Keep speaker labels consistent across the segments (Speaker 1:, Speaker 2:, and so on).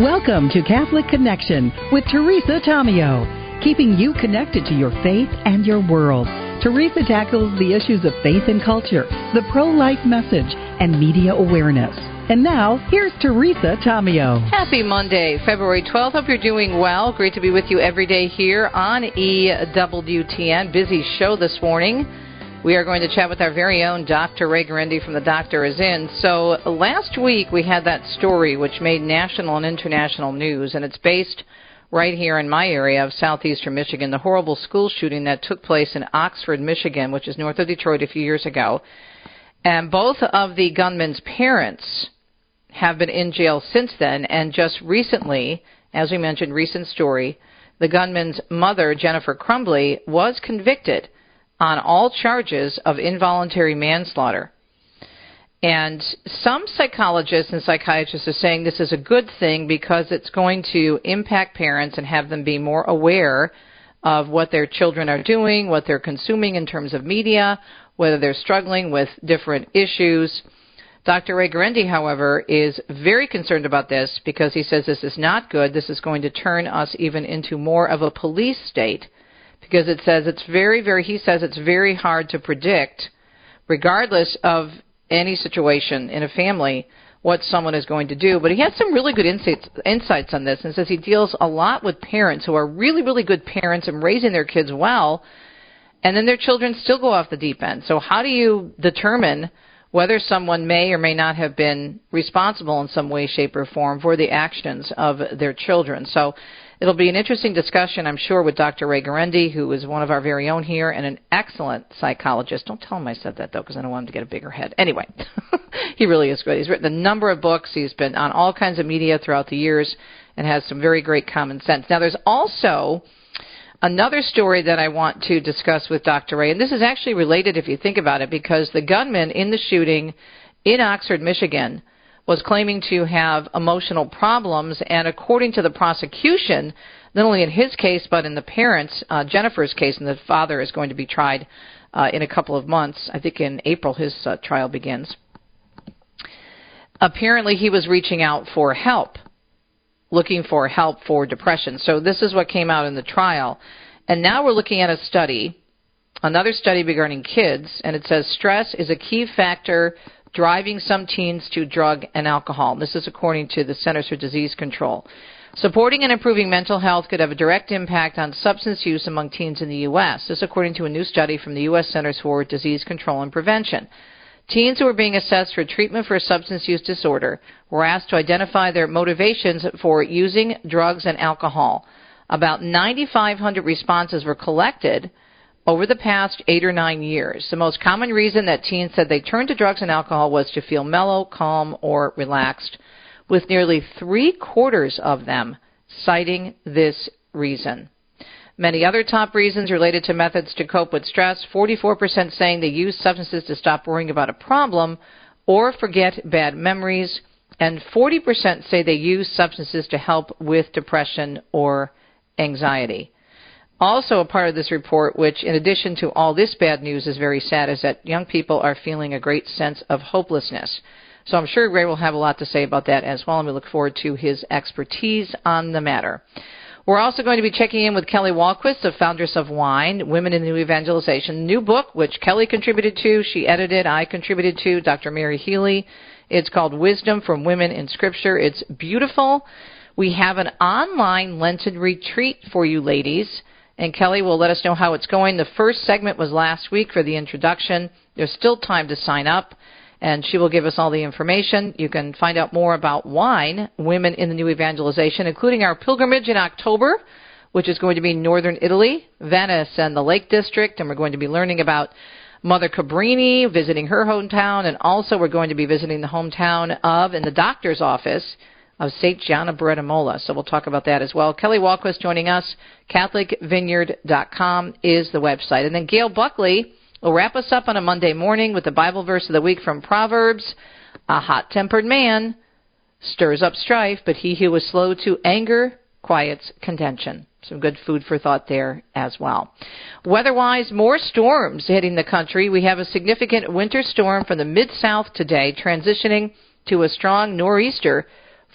Speaker 1: Welcome to Catholic Connection with Teresa Tomeo, keeping you connected to your faith and your world. Teresa tackles the issues of faith and culture, the pro life message, and media awareness. And now, here's Teresa Tomeo.
Speaker 2: Happy Monday, February 12th. Hope you're doing well. Great to be with you every day here on EWTN. Busy show this morning. We are going to chat with our very own Dr. Ray Guarendi from The Doctor Is In. So, last week we had that story which made national and international news, and it's based right here in my area of southeastern Michigan, the horrible school shooting that took place in Oxford, Michigan, which is north of Detroit a few years ago. And both of the gunman's parents have been in jail since then, and just recently, as we mentioned, recent story, the gunman's mother, Jennifer Crumbley, was convicted on all charges of involuntary manslaughter. And some psychologists and psychiatrists are saying this is a good thing because it's going to impact parents and have them be more aware of what their children are doing, what they're consuming in terms of media, whether they're struggling with different issues. Dr. Ray Guarendi, however, is very concerned about this because he says this is not good. This is going to turn us even into more of a police state because it says it's very, very, he says it's very hard to predict, regardless of any situation in a family, what someone is going to do. But he has some really good insights, insights on this and says he deals a lot with parents who are really, really good parents and raising their kids well, and then their children still go off the deep end. So how do you determine whether someone may or may not have been responsible in some way, shape, or form for the actions of their children? So It'll be an interesting discussion, I'm sure, with Dr. Ray Guarendi, who is one of our very own here and an excellent psychologist. Don't tell him I said that, though, because I don't want him to get a bigger head. Anyway, he really is good. He's written a number of books. He's been on all kinds of media throughout the years and has some very great common sense. Now, there's also another story that I want to discuss with Dr. Ray, and this is actually related if you think about it, because the gunman in the shooting in Oxford, Michigan, was claiming to have emotional problems, and according to the prosecution, not only in his case but in the parents, uh, Jennifer's case, and the father is going to be tried uh, in a couple of months. I think in April his uh, trial begins. Apparently, he was reaching out for help, looking for help for depression. So this is what came out in the trial, and now we're looking at a study. Another study regarding kids, and it says stress is a key factor driving some teens to drug and alcohol. This is according to the Centers for Disease Control. Supporting and improving mental health could have a direct impact on substance use among teens in the U.S. This is according to a new study from the U.S. Centers for Disease Control and Prevention. Teens who were being assessed for treatment for a substance use disorder were asked to identify their motivations for using drugs and alcohol. About 9,500 responses were collected over the past eight or nine years. The most common reason that teens said they turned to drugs and alcohol was to feel mellow, calm, or relaxed, with nearly three quarters of them citing this reason. Many other top reasons related to methods to cope with stress 44% saying they use substances to stop worrying about a problem or forget bad memories, and 40% say they use substances to help with depression or anxiety. Also, a part of this report, which in addition to all this bad news is very sad, is that young people are feeling a great sense of hopelessness. So I'm sure Ray will have a lot to say about that as well, and we look forward to his expertise on the matter. We're also going to be checking in with Kelly Wahlquist, the founders of Wine, Women in the New Evangelization, new book, which Kelly contributed to, she edited, I contributed to, Dr. Mary Healy. It's called Wisdom from Women in Scripture. It's beautiful. We have an online Lenten retreat for you ladies and Kelly will let us know how it's going. The first segment was last week for the introduction. There's still time to sign up, and she will give us all the information. You can find out more about wine, women in the new evangelization, including our pilgrimage in October, which is going to be northern Italy, Venice, and the Lake District, and we're going to be learning about Mother Cabrini, visiting her hometown, and also we're going to be visiting the hometown of, in the doctor's office, of St. John of Mola. So we'll talk about that as well. Kelly Wahlquist joining us. CatholicVineyard.com is the website. And then Gail Buckley will wrap us up on a Monday morning with the Bible verse of the week from Proverbs. A hot tempered man stirs up strife, but he who is slow to anger quiets contention. Some good food for thought there as well. Weather-wise, more storms hitting the country. We have a significant winter storm from the mid-south today, transitioning to a strong nor'easter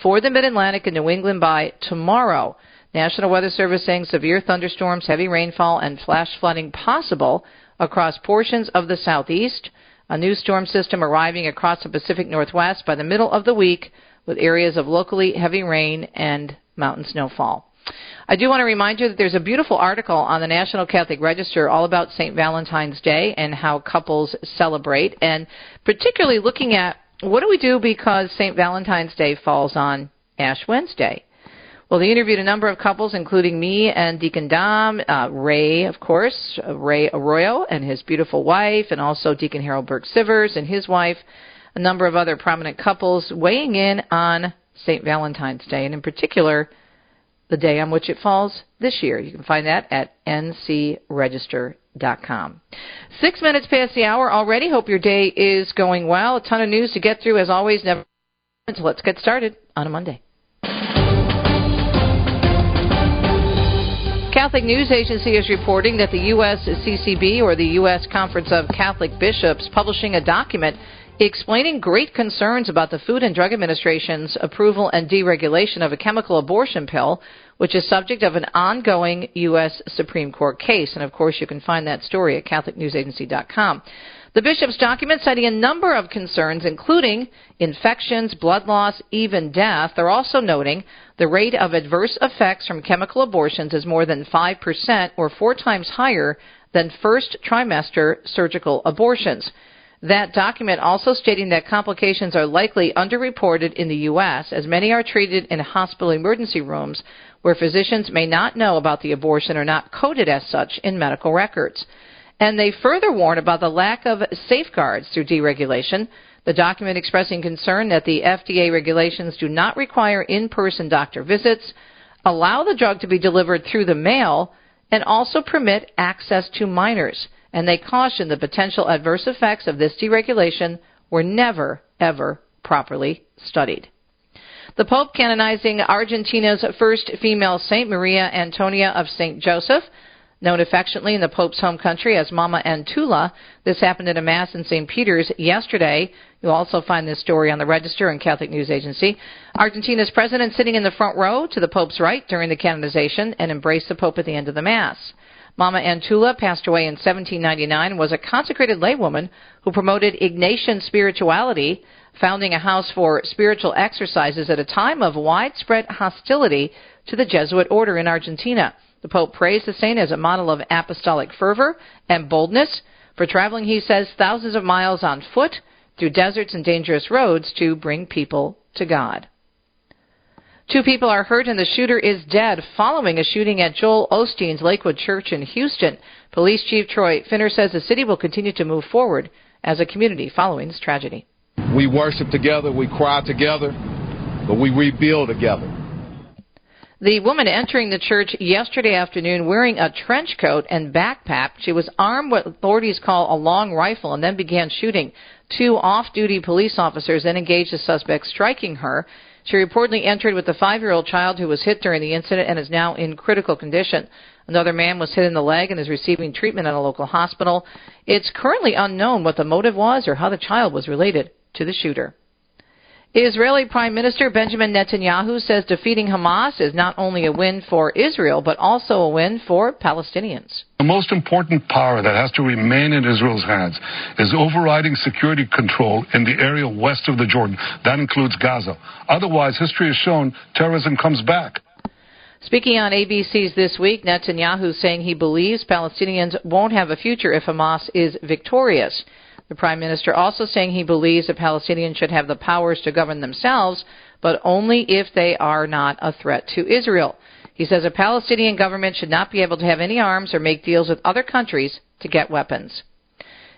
Speaker 2: for the Mid Atlantic and New England by tomorrow. National Weather Service saying severe thunderstorms, heavy rainfall, and flash flooding possible across portions of the southeast. A new storm system arriving across the Pacific Northwest by the middle of the week with areas of locally heavy rain and mountain snowfall. I do want to remind you that there's a beautiful article on the National Catholic Register all about St. Valentine's Day and how couples celebrate, and particularly looking at what do we do because St. Valentine's Day falls on Ash Wednesday. Well, they interviewed a number of couples, including me and Deacon Dom, uh, Ray, of course, uh, Ray Arroyo and his beautiful wife, and also Deacon Harold Burke Sivers and his wife, a number of other prominent couples weighing in on St. Valentine's Day, and in particular, the day on which it falls this year. You can find that at ncregister.com. Six minutes past the hour already. Hope your day is going well. A ton of news to get through, as always. Never. So let's get started on a Monday. Catholic News Agency is reporting that the U.S. CCB, or the U.S. Conference of Catholic Bishops, publishing a document explaining great concerns about the Food and Drug Administration's approval and deregulation of a chemical abortion pill, which is subject of an ongoing U.S. Supreme Court case. And of course, you can find that story at CatholicNewsAgency.com. The bishop's document citing a number of concerns, including infections, blood loss, even death. They're also noting the rate of adverse effects from chemical abortions is more than 5% or four times higher than first trimester surgical abortions. That document also stating that complications are likely underreported in the U.S., as many are treated in hospital emergency rooms where physicians may not know about the abortion or not coded as such in medical records. And they further warn about the lack of safeguards through deregulation. The document expressing concern that the FDA regulations do not require in person doctor visits, allow the drug to be delivered through the mail, and also permit access to minors. And they caution the potential adverse effects of this deregulation were never, ever properly studied. The Pope canonizing Argentina's first female saint, Maria Antonia of St. Joseph known affectionately in the Pope's home country as Mama Antula. This happened at a Mass in St. Peter's yesterday. You'll also find this story on the Register and Catholic News Agency. Argentina's president sitting in the front row to the Pope's right during the canonization and embraced the Pope at the end of the Mass. Mama Antula passed away in 1799 and was a consecrated laywoman who promoted Ignatian spirituality, founding a house for spiritual exercises at a time of widespread hostility to the Jesuit order in Argentina. The Pope praised the saint as a model of apostolic fervor and boldness for traveling, he says, thousands of miles on foot through deserts and dangerous roads to bring people to God. Two people are hurt and the shooter is dead following a shooting at Joel Osteen's Lakewood Church in Houston. Police Chief Troy Finner says the city will continue to move forward as a community following this tragedy.
Speaker 3: We worship together, we cry together, but we rebuild together.
Speaker 2: The woman entering the church yesterday afternoon wearing a trench coat and backpack. She was armed with what authorities call a long rifle and then began shooting. Two off duty police officers then engaged the suspect, striking her. She reportedly entered with a five year old child who was hit during the incident and is now in critical condition. Another man was hit in the leg and is receiving treatment at a local hospital. It's currently unknown what the motive was or how the child was related to the shooter. Israeli Prime Minister Benjamin Netanyahu says defeating Hamas is not only a win for Israel, but also a win for Palestinians.
Speaker 4: The most important power that has to remain in Israel's hands is overriding security control in the area west of the Jordan. That includes Gaza. Otherwise, history has shown terrorism comes back.
Speaker 2: Speaking on ABC's This Week, Netanyahu saying he believes Palestinians won't have a future if Hamas is victorious. The Prime Minister also saying he believes the Palestinians should have the powers to govern themselves, but only if they are not a threat to Israel. He says a Palestinian government should not be able to have any arms or make deals with other countries to get weapons.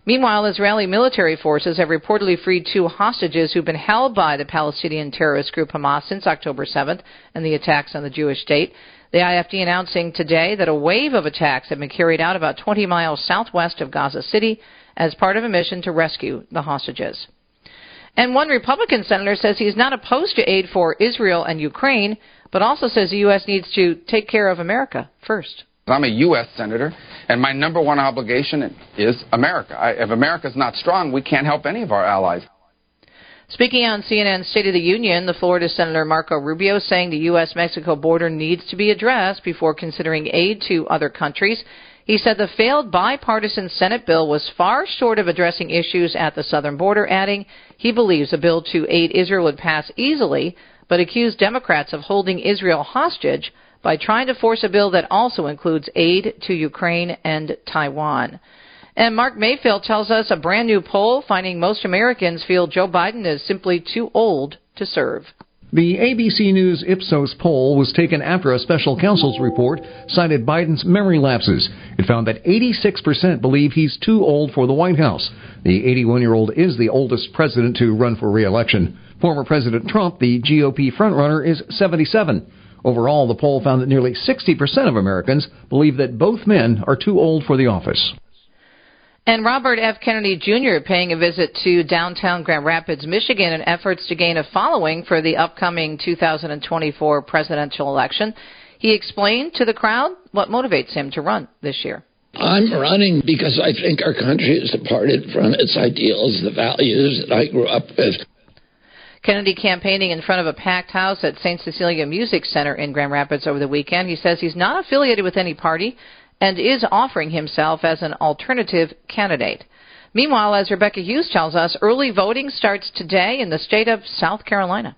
Speaker 2: Meanwhile, Israeli military forces have reportedly freed two hostages who've been held by the Palestinian terrorist group Hamas since October 7th and the attacks on the Jewish state. The IFD announcing today that a wave of attacks have been carried out about 20 miles southwest of Gaza City as part of a mission to rescue the hostages. And one Republican senator says he's not opposed to aid for Israel and Ukraine, but also says the U.S. needs to take care of America first.
Speaker 5: I'm a U.S. senator, and my number one obligation is America. I, if America's not strong, we can't help any of our allies.
Speaker 2: Speaking on CNN's State of the Union, the Florida Senator Marco Rubio saying the U.S. Mexico border needs to be addressed before considering aid to other countries. He said the failed bipartisan Senate bill was far short of addressing issues at the southern border, adding he believes a bill to aid Israel would pass easily, but accused Democrats of holding Israel hostage by trying to force a bill that also includes aid to Ukraine and Taiwan. And Mark Mayfield tells us a brand new poll finding most Americans feel Joe Biden is simply too old to serve.
Speaker 6: The ABC News Ipsos poll was taken after a special counsel's report cited Biden's memory lapses. It found that 86% believe he's too old for the White House. The 81 year old is the oldest president to run for re-election. Former President Trump, the GOP frontrunner, is 77. Overall, the poll found that nearly 60% of Americans believe that both men are too old for the office.
Speaker 2: And Robert F. Kennedy Jr. paying a visit to downtown Grand Rapids, Michigan in efforts to gain a following for the upcoming 2024 presidential election. He explained to the crowd what motivates him to run this year.
Speaker 7: I'm running because I think our country has departed from its ideals, the values that I grew up with.
Speaker 2: Kennedy campaigning in front of a packed house at St. Cecilia Music Center in Grand Rapids over the weekend. He says he's not affiliated with any party and is offering himself as an alternative candidate. Meanwhile, as Rebecca Hughes tells us, early voting starts today in the state of South Carolina.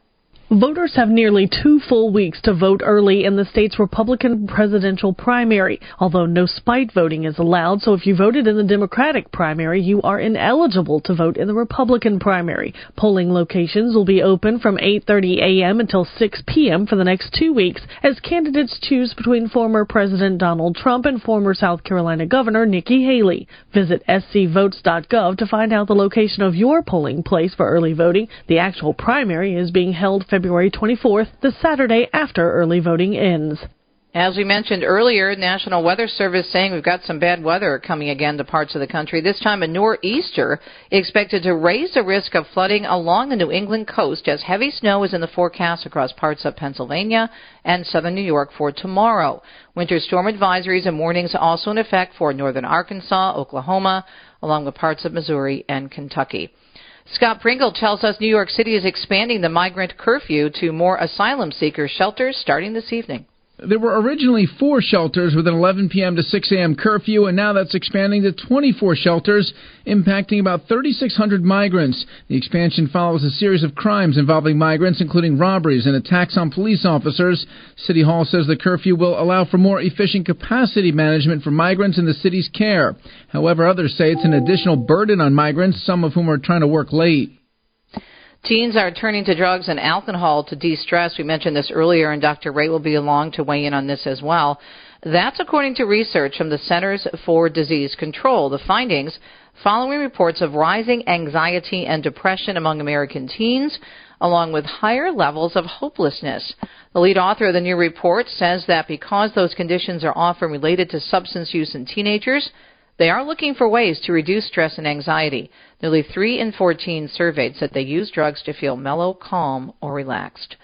Speaker 8: Voters have nearly two full weeks to vote early in the state's Republican presidential primary, although no spite voting is allowed. So if you voted in the Democratic primary, you are ineligible to vote in the Republican primary. Polling locations will be open from 8:30 a.m. until 6 p.m. for the next 2 weeks as candidates choose between former President Donald Trump and former South Carolina Governor Nikki Haley. Visit scvotes.gov to find out the location of your polling place for early voting. The actual primary is being held February February 24th, the Saturday after early voting ends.
Speaker 2: As we mentioned earlier, National Weather Service saying we've got some bad weather coming again to parts of the country. This time a nor'easter expected to raise the risk of flooding along the New England coast as heavy snow is in the forecast across parts of Pennsylvania and southern New York for tomorrow. Winter storm advisories and warnings also in effect for northern Arkansas, Oklahoma, along with parts of Missouri and Kentucky. Scott Pringle tells us New York City is expanding the migrant curfew to more asylum seeker shelters starting this evening.
Speaker 9: There were originally four shelters with an 11 p.m. to 6 a.m. curfew, and now that's expanding to 24 shelters, impacting about 3,600 migrants. The expansion follows a series of crimes involving migrants, including robberies and attacks on police officers. City Hall says the curfew will allow for more efficient capacity management for migrants in the city's care. However, others say it's an additional burden on migrants, some of whom are trying to work late.
Speaker 2: Teens are turning to drugs and alcohol to de-stress. We mentioned this earlier, and Dr. Ray will be along to weigh in on this as well. That's according to research from the Centers for Disease Control. The findings following reports of rising anxiety and depression among American teens, along with higher levels of hopelessness. The lead author of the new report says that because those conditions are often related to substance use in teenagers, they are looking for ways to reduce stress and anxiety. Nearly 3 in 14 surveyed said they use drugs to feel mellow, calm, or relaxed.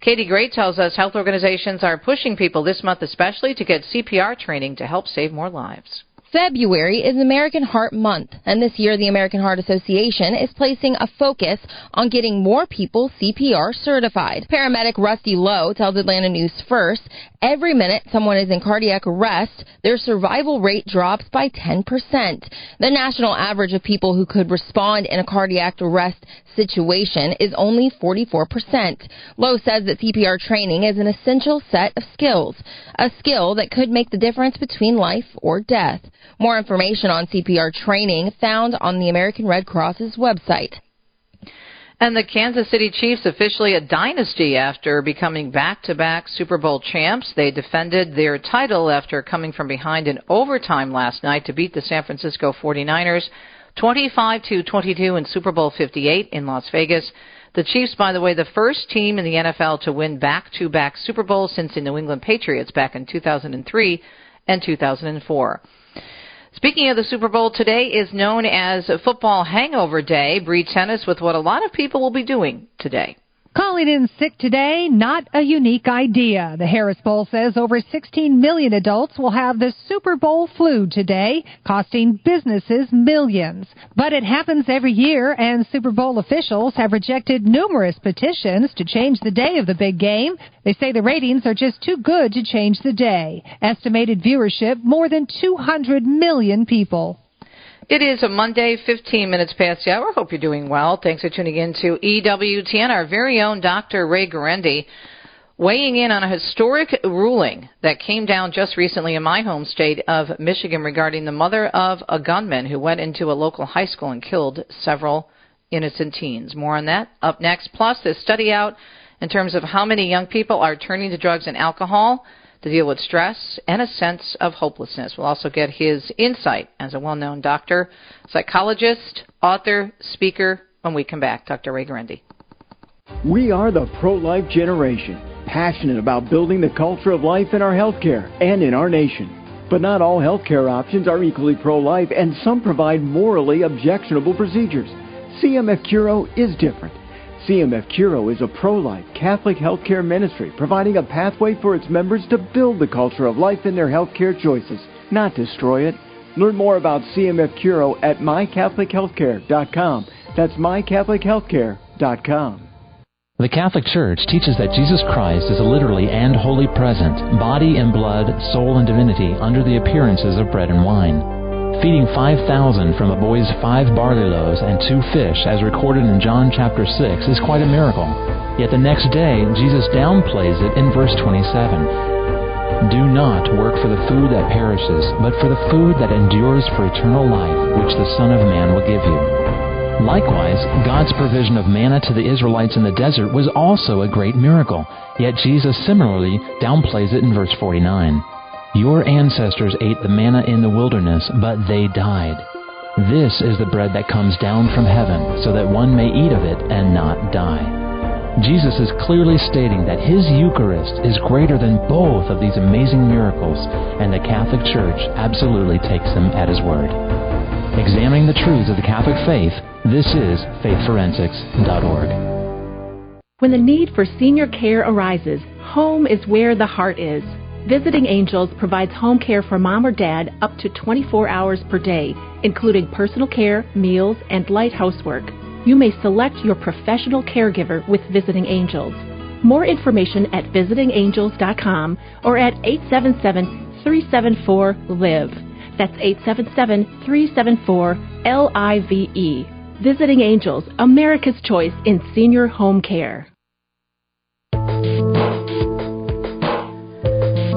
Speaker 2: Katie Gray tells us health organizations are pushing people this month especially to get CPR training to help save more lives.
Speaker 10: February is American Heart Month, and this year the American Heart Association is placing a focus on getting more people CPR certified. Paramedic Rusty Lowe tells Atlanta News First, every minute someone is in cardiac arrest, their survival rate drops by 10%. The national average of people who could respond in a cardiac arrest situation is only 44%. Lowe says that CPR training is an essential set of skills, a skill that could make the difference between life or death. More information on CPR training found on the American Red Cross's website.
Speaker 2: And the Kansas City Chiefs officially a dynasty after becoming back-to-back Super Bowl champs. They defended their title after coming from behind in overtime last night to beat the San Francisco 49ers 25 to 22 in Super Bowl 58 in Las Vegas. The Chiefs, by the way, the first team in the NFL to win back-to-back Super Bowls since the New England Patriots back in 2003 and 2004. Speaking of the Super Bowl, today is known as Football Hangover Day. Bree Tennis with what a lot of people will be doing today.
Speaker 11: Calling in sick today, not a unique idea. The Harris Poll says over 16 million adults will have the Super Bowl flu today, costing businesses millions. But it happens every year, and Super Bowl officials have rejected numerous petitions to change the day of the big game. They say the ratings are just too good to change the day. Estimated viewership more than 200 million people.
Speaker 2: It is a Monday, 15 minutes past the hour. Hope you're doing well. Thanks for tuning in to EWTN. Our very own Dr. Ray Guarendi weighing in on a historic ruling that came down just recently in my home state of Michigan regarding the mother of a gunman who went into a local high school and killed several innocent teens. More on that up next. Plus, this study out in terms of how many young people are turning to drugs and alcohol to deal with stress and a sense of hopelessness. We'll also get his insight as a well known doctor, psychologist, author, speaker when we come back. Dr. Ray Guarendi.
Speaker 12: We are the pro life generation, passionate about building the culture of life in our healthcare and in our nation. But not all healthcare options are equally pro life, and some provide morally objectionable procedures. CMF Curo is different. CMF Curo is a pro-life Catholic healthcare ministry providing a pathway for its members to build the culture of life in their healthcare choices, not destroy it. Learn more about CMF Curo at mycatholichealthcare.com. That's mycatholichealthcare.com.
Speaker 13: The Catholic Church teaches that Jesus Christ is a literally and wholly present, body and blood, soul and divinity, under the appearances of bread and wine. Feeding 5,000 from a boy's five barley loaves and two fish, as recorded in John chapter 6, is quite a miracle. Yet the next day, Jesus downplays it in verse 27. Do not work for the food that perishes, but for the food that endures for eternal life, which the Son of Man will give you. Likewise, God's provision of manna to the Israelites in the desert was also a great miracle, yet Jesus similarly downplays it in verse 49. Your ancestors ate the manna in the wilderness, but they died. This is the bread that comes down from heaven, so that one may eat of it and not die. Jesus is clearly stating that his Eucharist is greater than both of these amazing miracles, and the Catholic Church absolutely takes him at his word. Examining the truths of the Catholic faith, this is faithforensics.org.
Speaker 14: When the need for senior care arises, home is where the heart is. Visiting Angels provides home care for mom or dad up to 24 hours per day, including personal care, meals, and light housework. You may select your professional caregiver with Visiting Angels. More information at visitingangels.com or at 877 374 LIVE. That's 877 374 LIVE. Visiting Angels, America's choice in senior home care.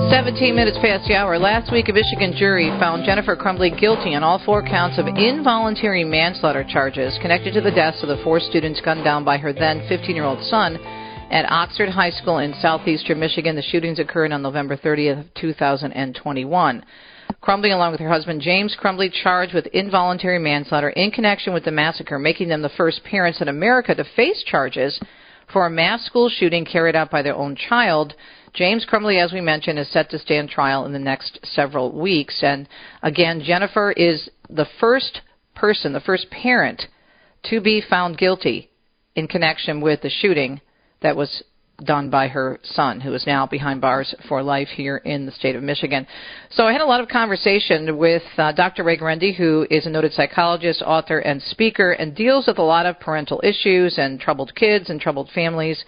Speaker 2: 17 minutes past the hour. Last week, a Michigan jury found Jennifer Crumbley guilty on all four counts of involuntary manslaughter charges connected to the deaths of the four students gunned down by her then 15 year old son at Oxford High School in southeastern Michigan. The shootings occurred on November 30th, 2021. Crumbley, along with her husband James Crumbley, charged with involuntary manslaughter in connection with the massacre, making them the first parents in America to face charges for a mass school shooting carried out by their own child. James Crumbley, as we mentioned, is set to stand trial in the next several weeks. And again, Jennifer is the first person, the first parent to be found guilty in connection with the shooting that was done by her son, who is now behind bars for life here in the state of Michigan. So I had a lot of conversation with uh, Dr. Ray Guarendi, who is a noted psychologist, author, and speaker, and deals with a lot of parental issues and troubled kids and troubled families.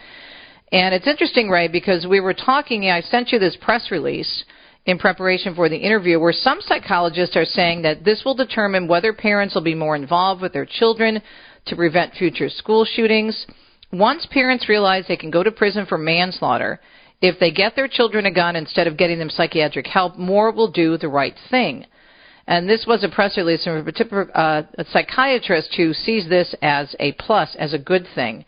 Speaker 2: And it's interesting, Ray, because we were talking, I sent you this press release in preparation for the interview where some psychologists are saying that this will determine whether parents will be more involved with their children to prevent future school shootings. Once parents realize they can go to prison for manslaughter, if they get their children a gun instead of getting them psychiatric help, more will do the right thing. And this was a press release from a, uh, a psychiatrist who sees this as a plus, as a good thing.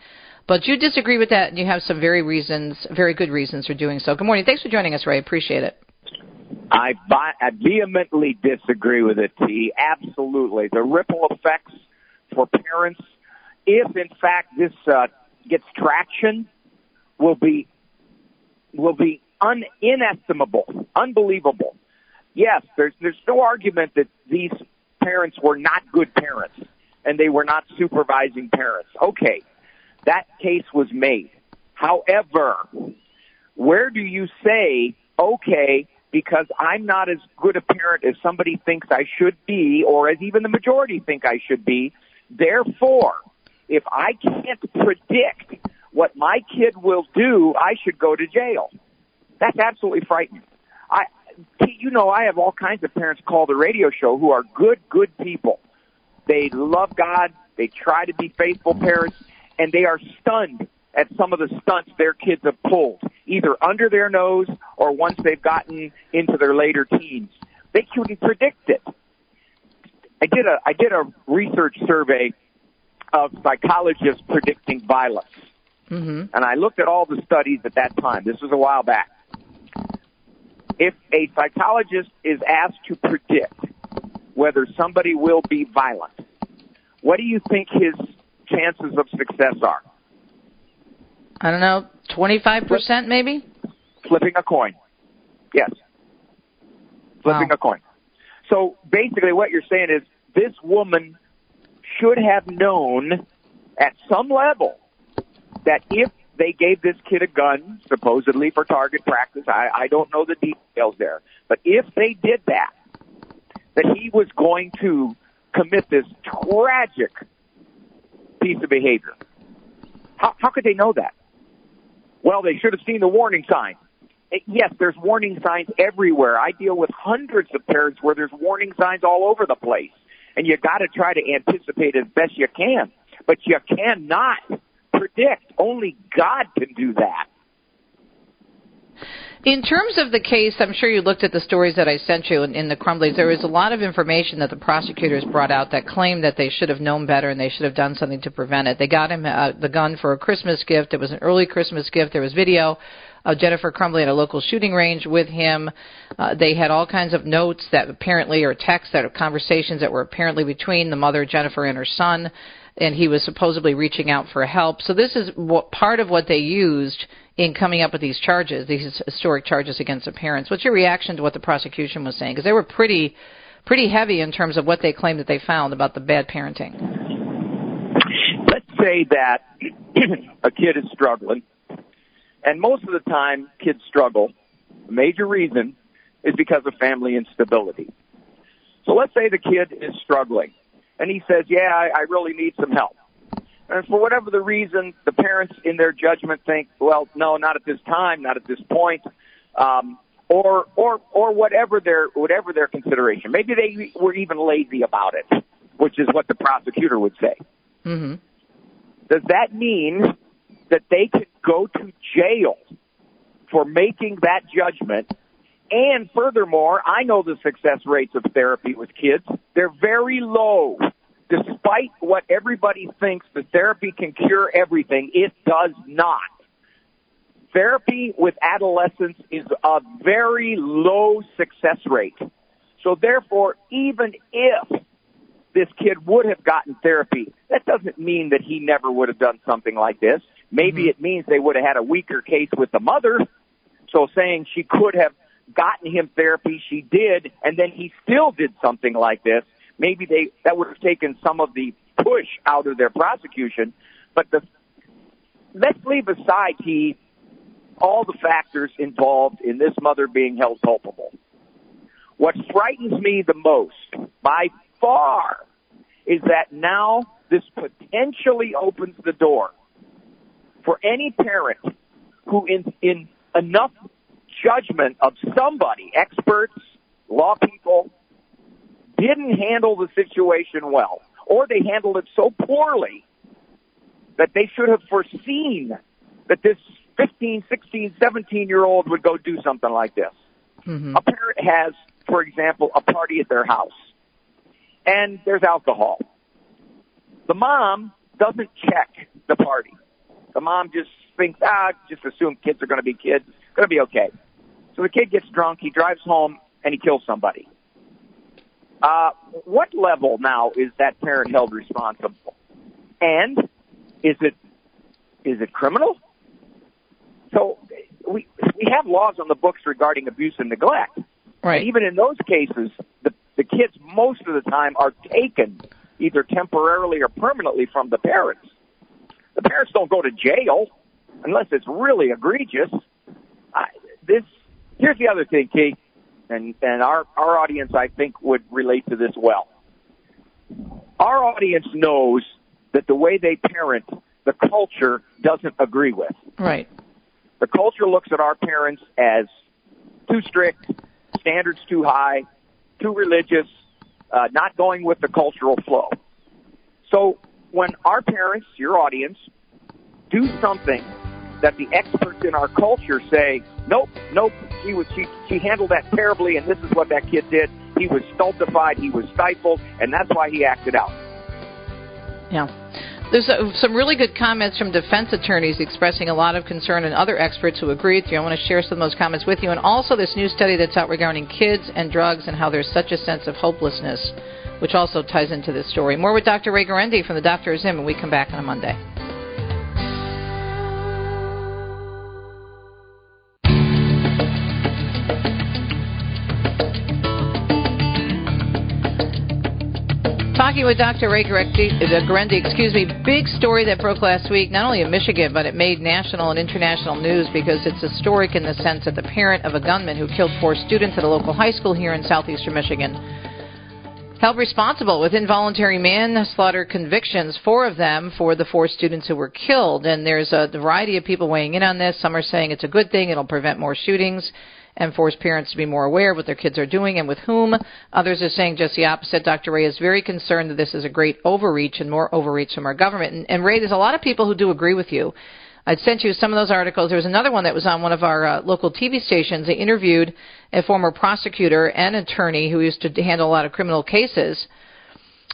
Speaker 2: But you disagree with that, and you have some very reasons, very good reasons for doing so. Good morning. Thanks for joining us, Ray. Appreciate it.
Speaker 15: I, I vehemently disagree with it, T. Absolutely. The ripple effects for parents, if in fact this uh, gets traction, will be will be un- inestimable, unbelievable. Yes, there's there's no argument that these parents were not good parents and they were not supervising parents. Okay, that case was made. However, where do you say, okay, because I'm not as good a parent as somebody thinks I should be, or as even the majority think I should be, therefore, if I can't predict what my kid will do, I should go to jail. That's absolutely frightening. I, you know, I have all kinds of parents call the radio show who are good, good people. They love God. They try to be faithful parents and they are stunned at some of the stunts their kids have pulled, either under their nose or once they've gotten into their later teens. They couldn't predict it. I did a I did a research survey of psychologists predicting violence,
Speaker 2: mm-hmm.
Speaker 15: and I looked at all the studies at that time. This was a while back. If a psychologist is asked to predict whether somebody will be violent, what do you think his chances of success are?
Speaker 2: I don't know, 25% maybe?
Speaker 15: Flipping a coin. Yes. Flipping
Speaker 2: wow.
Speaker 15: a coin. So basically what you're saying is this woman should have known at some level that if they gave this kid a gun, supposedly for target practice, I, I don't know the details there, but if they did that, that he was going to commit this tragic piece of behavior. How, how could they know that? Well, they should have seen the warning sign. Eh, yes, there's warning signs everywhere. I deal with hundreds of parents where there's warning signs all over the place. And you gotta try to anticipate as best you can. But you cannot predict. Only God can do that.
Speaker 2: In terms of the case, I'm sure you looked at the stories that I sent you in, in the Crumbleys. There was a lot of information that the prosecutors brought out that claimed that they should have known better and they should have done something to prevent it. They got him uh, the gun for a Christmas gift. It was an early Christmas gift. There was video of Jennifer Crumbley at a local shooting range with him. Uh, they had all kinds of notes that apparently, or texts that are conversations that were apparently between the mother, Jennifer, and her son and he was supposedly reaching out for help. So this is what, part of what they used in coming up with these charges, these historic charges against the parents. What's your reaction to what the prosecution was saying? Because they were pretty, pretty heavy in terms of what they claimed that they found about the bad parenting.
Speaker 15: Let's say that a kid is struggling, and most of the time kids struggle. The major reason is because of family instability. So let's say the kid is struggling and he says, yeah, I, I really need some help. And for whatever the reason, the parents in their judgment think, well, no, not at this time, not at this point, um, or or or whatever their whatever their consideration. Maybe they were even lazy about it, which is what the prosecutor would say.
Speaker 2: Mm-hmm.
Speaker 15: Does that mean that they could go to jail for making that judgment and furthermore, I know the success rates of therapy with kids. They're very low. Despite what everybody thinks that therapy can cure everything, it does not. Therapy with adolescents is a very low success rate. So therefore, even if this kid would have gotten therapy, that doesn't mean that he never would have done something like this. Maybe mm-hmm. it means they would have had a weaker case with the mother. So saying she could have gotten him therapy. She did, and then he still did something like this. Maybe they that would have taken some of the push out of their prosecution. But the let's leave aside he all the factors involved in this mother being held culpable. What frightens me the most, by far, is that now this potentially opens the door for any parent who in, in enough judgment of somebody, experts, law people, didn't handle the situation well, or they handled it so poorly that they should have foreseen that this 15, 16, 17 year old would go do something like this.
Speaker 2: Mm-hmm.
Speaker 15: A parent has, for example, a party at their house, and there's alcohol. The mom doesn't check the party. The mom just thinks, ah, just assume kids are going to be kids. It's going to be okay. So the kid gets drunk, he drives home, and he kills somebody. Uh, what level now is that parent held responsible? And is it is it criminal? So we we have laws on the books regarding abuse and neglect.
Speaker 2: Right.
Speaker 15: And even in those cases, the the kids most of the time are taken either temporarily or permanently from the parents. The parents don't go to jail. unless it's really egregious. I, this here's the other thing, Keith, and and our our audience I think would relate to this well. Our audience knows that the way they parent, the culture doesn't agree with.
Speaker 2: Right.
Speaker 15: The culture looks at our parents as too strict, standards too high, too religious, uh, not going with the cultural flow. So when our parents, your audience, do something that the experts in our culture say, nope, nope, she was she she handled that terribly, and this is what that kid did. He was stultified, he was stifled, and that's why he acted out.
Speaker 2: Yeah. There's a, some really good comments from defense attorneys expressing a lot of concern and other experts who agree with you. I want to share some of those comments with you. And also this new study that's out regarding kids and drugs and how there's such a sense of hopelessness, which also ties into this story. More with Dr. Ray Guarendi from the Doctor Is In when we come back on a Monday. Talking with Dr. Ray Guarendi, uh, excuse me, big story that broke last week, not only in Michigan, but it made national and international news because it's historic in the sense that the parent of a gunman who killed four students at a local high school here in southeastern Michigan held responsible with involuntary manslaughter convictions, four of them for the four students who were killed. And there's a variety of people weighing in on this. Some are saying it's a good thing, it'll prevent more shootings and force parents to be more aware of what their kids are doing and with whom. Others are saying just the opposite. Dr. Ray is very concerned that this is a great overreach and more overreach from our government. And, and Ray, there's a lot of people who do agree with you. I sent you some of those articles. There was another one that was on one of our uh, local TV stations. They interviewed a former prosecutor and attorney who used to handle a lot of criminal cases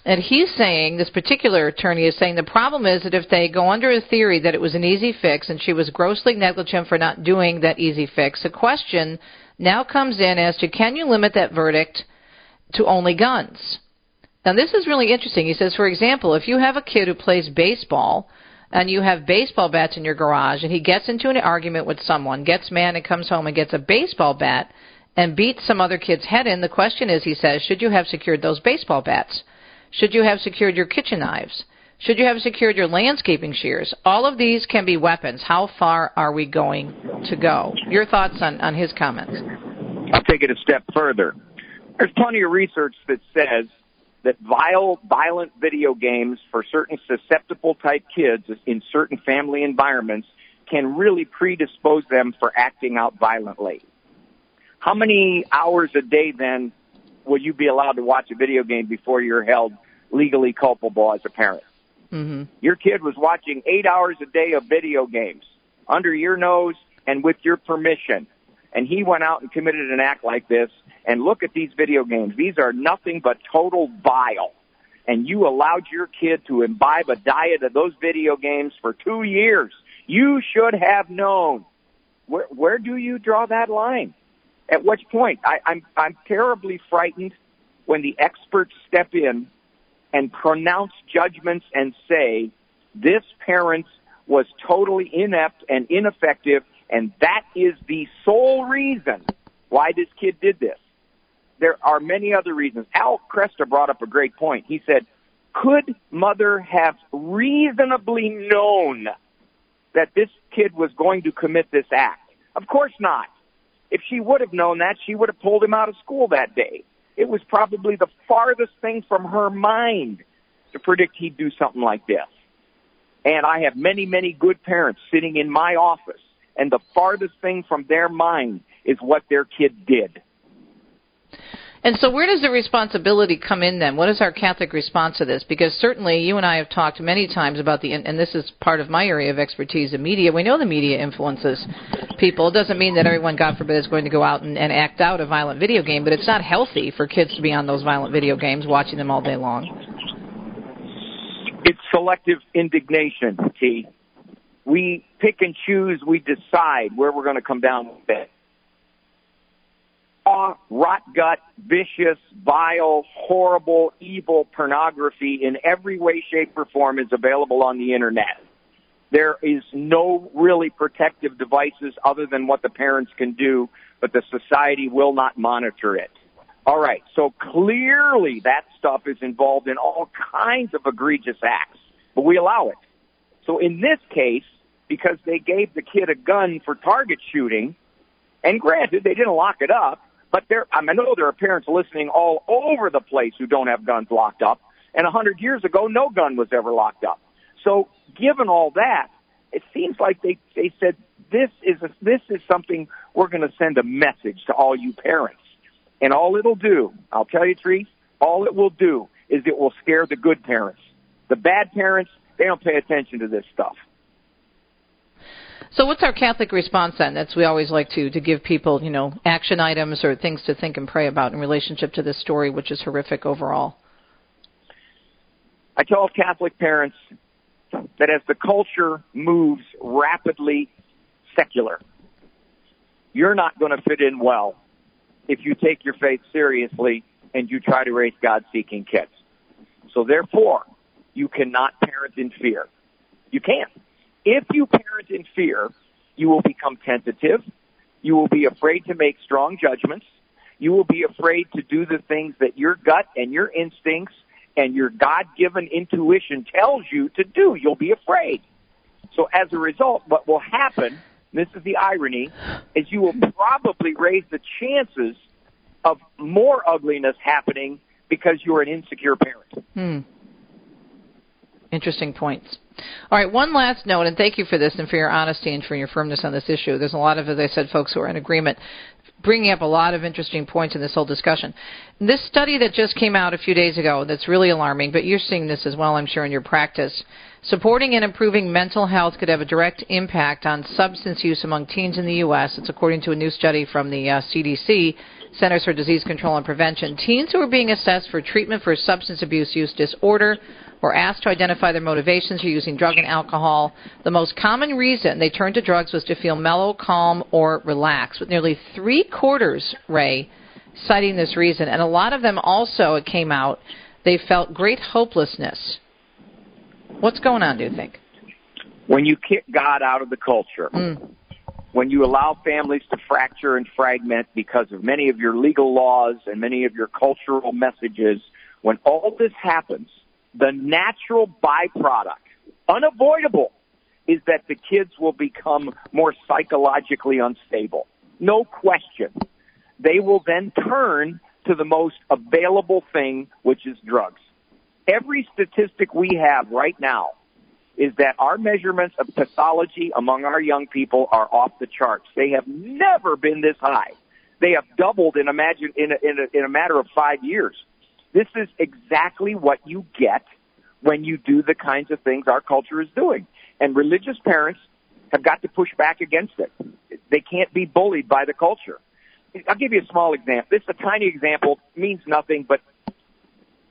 Speaker 2: and he's saying, this particular attorney is saying, the problem is that if they go under a theory that it was an easy fix and she was grossly negligent for not doing that easy fix, the question now comes in as to can you limit that verdict to only guns? Now, this is really interesting. He says, for example, if you have a kid who plays baseball and you have baseball bats in your garage and he gets into an argument with someone, gets mad and comes home and gets a baseball bat and beats some other kid's head in, the question is, he says, should you have secured those baseball bats? Should you have secured your kitchen knives? Should you have secured your landscaping shears? All of these can be weapons. How far are we going to go? Your thoughts on, on his comments?
Speaker 15: I'll take it a step further. There's plenty of research that says that vile, violent video games for certain susceptible type kids in certain family environments can really predispose them for acting out violently. How many hours a day then will you be allowed to watch a video game before you're held legally culpable as a parent?
Speaker 2: Mm-hmm.
Speaker 15: Your kid was watching eight hours a day of video games under your nose and with your permission. And he went out and committed an act like this. And look at these video games. These are nothing but total bile. And you allowed your kid to imbibe a diet of those video games for two years. You should have known. Where, where do you draw that line? At which point, I, I'm, I'm terribly frightened when the experts step in and pronounce judgments and say, this parent was totally inept and ineffective, and that is the sole reason why this kid did this. There are many other reasons. Al Kresta brought up a great point. He said, could mother have reasonably known that this kid was going to commit this act? Of course not. If she would have known that, she would have pulled him out of school that day. It was probably the farthest thing from her mind to predict he'd do something like this. And I have many, many good parents sitting in my office, and the farthest thing from their mind is what their kid did.
Speaker 2: And so, where does the responsibility come in then? What is our Catholic response to this? Because certainly, you and I have talked many times about the, and this is part of my area of expertise, the media. We know the media influences people. It doesn't mean that everyone, God forbid, is going to go out and, and act out a violent video game, but it's not healthy for kids to be on those violent video games, watching them all day long.
Speaker 15: It's selective indignation, T. We pick and choose, we decide where we're going to come down with it raw, rot gut, vicious, vile, horrible, evil pornography in every way, shape, or form is available on the internet. There is no really protective devices other than what the parents can do, but the society will not monitor it. All right, so clearly that stuff is involved in all kinds of egregious acts, but we allow it. So in this case, because they gave the kid a gun for target shooting. And granted, they didn't lock it up, but there, I, know there are parents listening all over the place who don't have guns locked up. And a hundred years ago, no gun was ever locked up. So given all that, it seems like they, they said, this is, a, this is something we're going to send a message to all you parents. And all it'll do, I'll tell you, Tree, all it will do is it will scare the good parents. The bad parents, they don't pay attention to this stuff.
Speaker 2: So, what's our Catholic response then? That's we always like to to give people, you know, action items or things to think and pray about in relationship to this story, which is horrific overall.
Speaker 15: I tell Catholic parents that as the culture moves rapidly secular, you're not going to fit in well if you take your faith seriously and you try to raise God seeking kids. So therefore, you cannot parent in fear. You can't. If you parent in fear, you will become tentative. You will be afraid to make strong judgments. You will be afraid to do the things that your gut and your instincts and your God given intuition tells you to do. You'll be afraid. So as a result, what will happen, this is the irony, is you will probably raise the chances of more ugliness happening because you're an insecure parent.
Speaker 2: Hmm. Interesting points. All right, one last note, and thank you for this and for your honesty and for your firmness on this issue. There's a lot of, as I said, folks who are in agreement, bringing up a lot of interesting points in this whole discussion. This study that just came out a few days ago that's really alarming, but you're seeing this as well, I'm sure, in your practice. Supporting and improving mental health could have a direct impact on substance use among teens in the U.S. It's according to a new study from the uh, CDC, Centers for Disease Control and Prevention. Teens who are being assessed for treatment for substance abuse use disorder were asked to identify their motivations for using drug and alcohol. The most common reason they turned to drugs was to feel mellow, calm, or relaxed, with nearly three quarters, Ray, citing this reason. And a lot of them also, it came out, they felt great hopelessness. What's going on, do you think?
Speaker 15: When you kick God out of the culture,
Speaker 2: mm.
Speaker 15: when you allow families to fracture and fragment because of many of your legal laws and many of your cultural messages, when all this happens, the natural byproduct, unavoidable, is that the kids will become more psychologically unstable. No question. They will then turn to the most available thing, which is drugs. Every statistic we have right now is that our measurements of pathology among our young people are off the charts. They have never been this high. They have doubled in, imagine, in, a, in, a, in a matter of five years. This is exactly what you get when you do the kinds of things our culture is doing. And religious parents have got to push back against it. They can't be bullied by the culture. I'll give you a small example. This is a tiny example, means nothing, but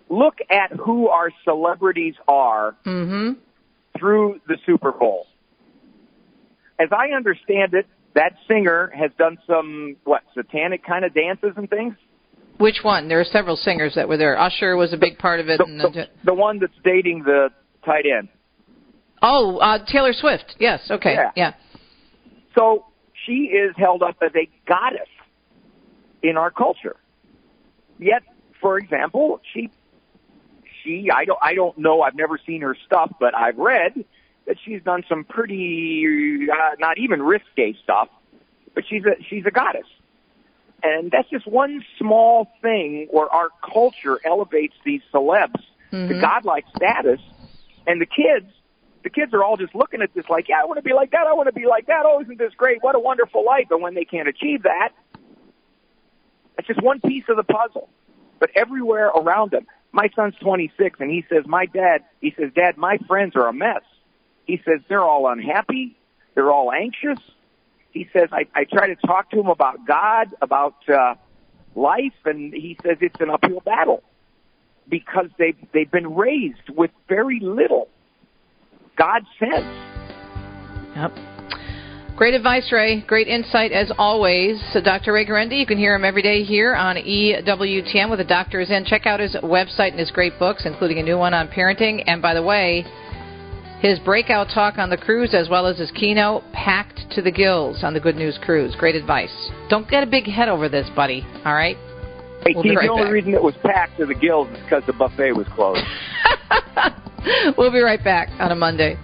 Speaker 15: look at who our celebrities are
Speaker 2: mm-hmm.
Speaker 15: through the Super Bowl. As I understand it, that singer has done some, what, satanic kind of dances and things?
Speaker 2: Which one? There are several singers that were there. Usher was a big part of it.
Speaker 15: The,
Speaker 2: and,
Speaker 15: the, the one that's dating the tight end.
Speaker 2: Oh, uh, Taylor Swift. Yes. Okay.
Speaker 15: Yeah.
Speaker 2: yeah.
Speaker 15: So she is held up as a goddess in our culture. Yet, for example, she she I don't I don't know I've never seen her stuff, but I've read that she's done some pretty uh, not even risque stuff, but she's a she's a goddess. And that's just one small thing where our culture elevates these celebs
Speaker 2: mm-hmm.
Speaker 15: to godlike status, and the kids, the kids are all just looking at this like, yeah, I want to be like that, I want to be like that. Oh, isn't this great? What a wonderful life! And when they can't achieve that, it's just one piece of the puzzle. But everywhere around them, my son's 26, and he says, my dad, he says, Dad, my friends are a mess. He says they're all unhappy, they're all anxious he says I, I try to talk to him about God, about uh, life, and he says it's an uphill battle because they they've been raised with very little God sense.
Speaker 2: Yep. Great advice, Ray. Great insight as always. So Dr. Ray Guarendi, you can hear him every day here on EWTN with the doctor is in. Check out his website and his great books, including a new one on parenting. And by the way, his breakout talk on the cruise, as well as his keynote, packed to the gills on the Good News Cruise. Great advice. Don't get a big head over this, buddy. All right?
Speaker 15: Hey,
Speaker 2: we'll
Speaker 15: Keith,
Speaker 2: right
Speaker 15: the only
Speaker 2: back.
Speaker 15: reason it was packed to the gills is because the buffet was closed.
Speaker 2: we'll be right back on a Monday.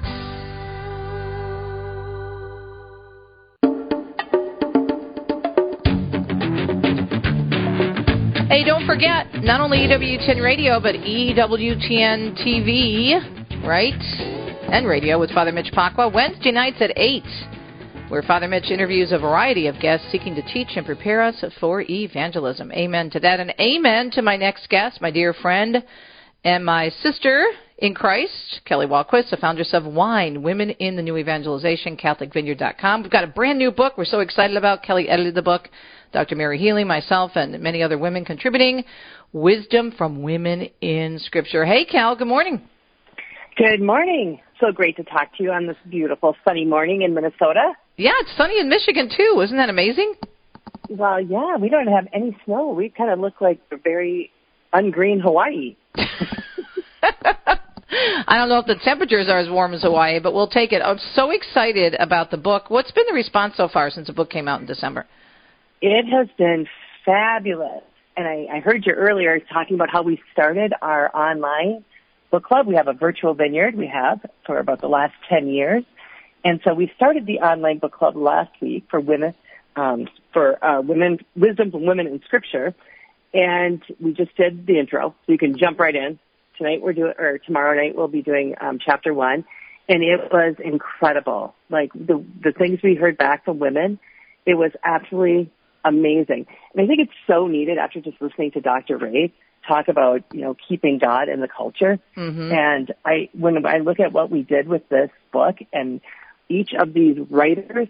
Speaker 2: Hey, don't forget, not only EWTN Radio, but EWTN TV, right? And radio with Father Mitch Pacwa, Wednesday nights at 8, where Father Mitch interviews a variety of guests seeking to teach and prepare us for evangelism. Amen to that, and amen to my next guest, my dear friend and my sister in Christ, Kelly Wahlquist, the foundress of Wine, Women in the New Evangelization, CatholicVineyard.com. We've got a brand new book we're so excited about. Kelly edited the book. Dr. Mary Healy, myself, and many other women contributing. Wisdom from Women in Scripture. Hey, Cal, good morning.
Speaker 16: Good morning. So great to talk to you on this beautiful sunny morning in Minnesota.
Speaker 2: Yeah, it's sunny in Michigan too. Isn't that amazing?
Speaker 16: Well, yeah, we don't have any snow. We kind of look like a very ungreen Hawaii.
Speaker 2: I don't know if the temperatures are as warm as Hawaii, but we'll take it. I'm so excited about the book. What's been the response so far since the book came out in December?
Speaker 16: It has been fabulous. And I, I heard you earlier talking about how we started our online book club. We have a virtual vineyard we have for about the last 10 years. And so we started the online book club last week for women, um, for uh, women, wisdom from women in scripture. And we just did the intro, so you can jump right in. Tonight we're doing, or tomorrow night we'll be doing um, chapter one, and it was incredible. Like the the things we heard back from women, it was absolutely amazing. And I think it's so needed after just listening to Dr. Ray talk about, you know, keeping God in the culture.
Speaker 2: Mm-hmm.
Speaker 16: And I, when I look at what we did with this book and each of these writers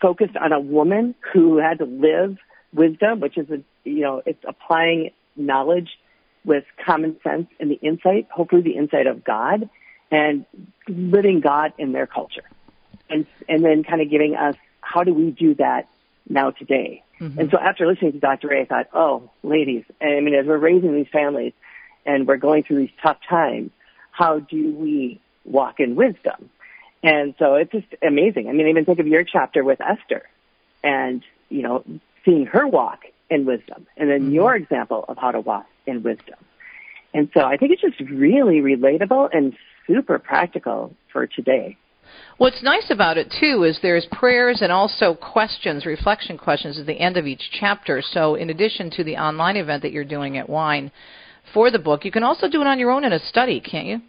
Speaker 16: focused on a woman who had to live wisdom, which is, a, you know, it's applying knowledge with common sense and the insight, hopefully the insight of God and living God in their culture. And, and then kind of giving us, how do we do that now today?
Speaker 2: Mm-hmm.
Speaker 16: And so after listening to Dr. Ray, I thought, oh, ladies, I mean, as we're raising these families and we're going through these tough times, how do we walk in wisdom? And so it's just amazing. I mean, even think of your chapter with Esther and, you know, seeing her walk in wisdom and then
Speaker 2: Mm-hmm.
Speaker 16: your example of how to walk in wisdom. And so I think it's just really relatable and super practical for today.
Speaker 2: What's nice about it too is there's prayers and also questions, reflection questions at the end of each chapter. So in addition to the online event that you're doing at Wine for the book, you can also do it on your own in a study, can't you?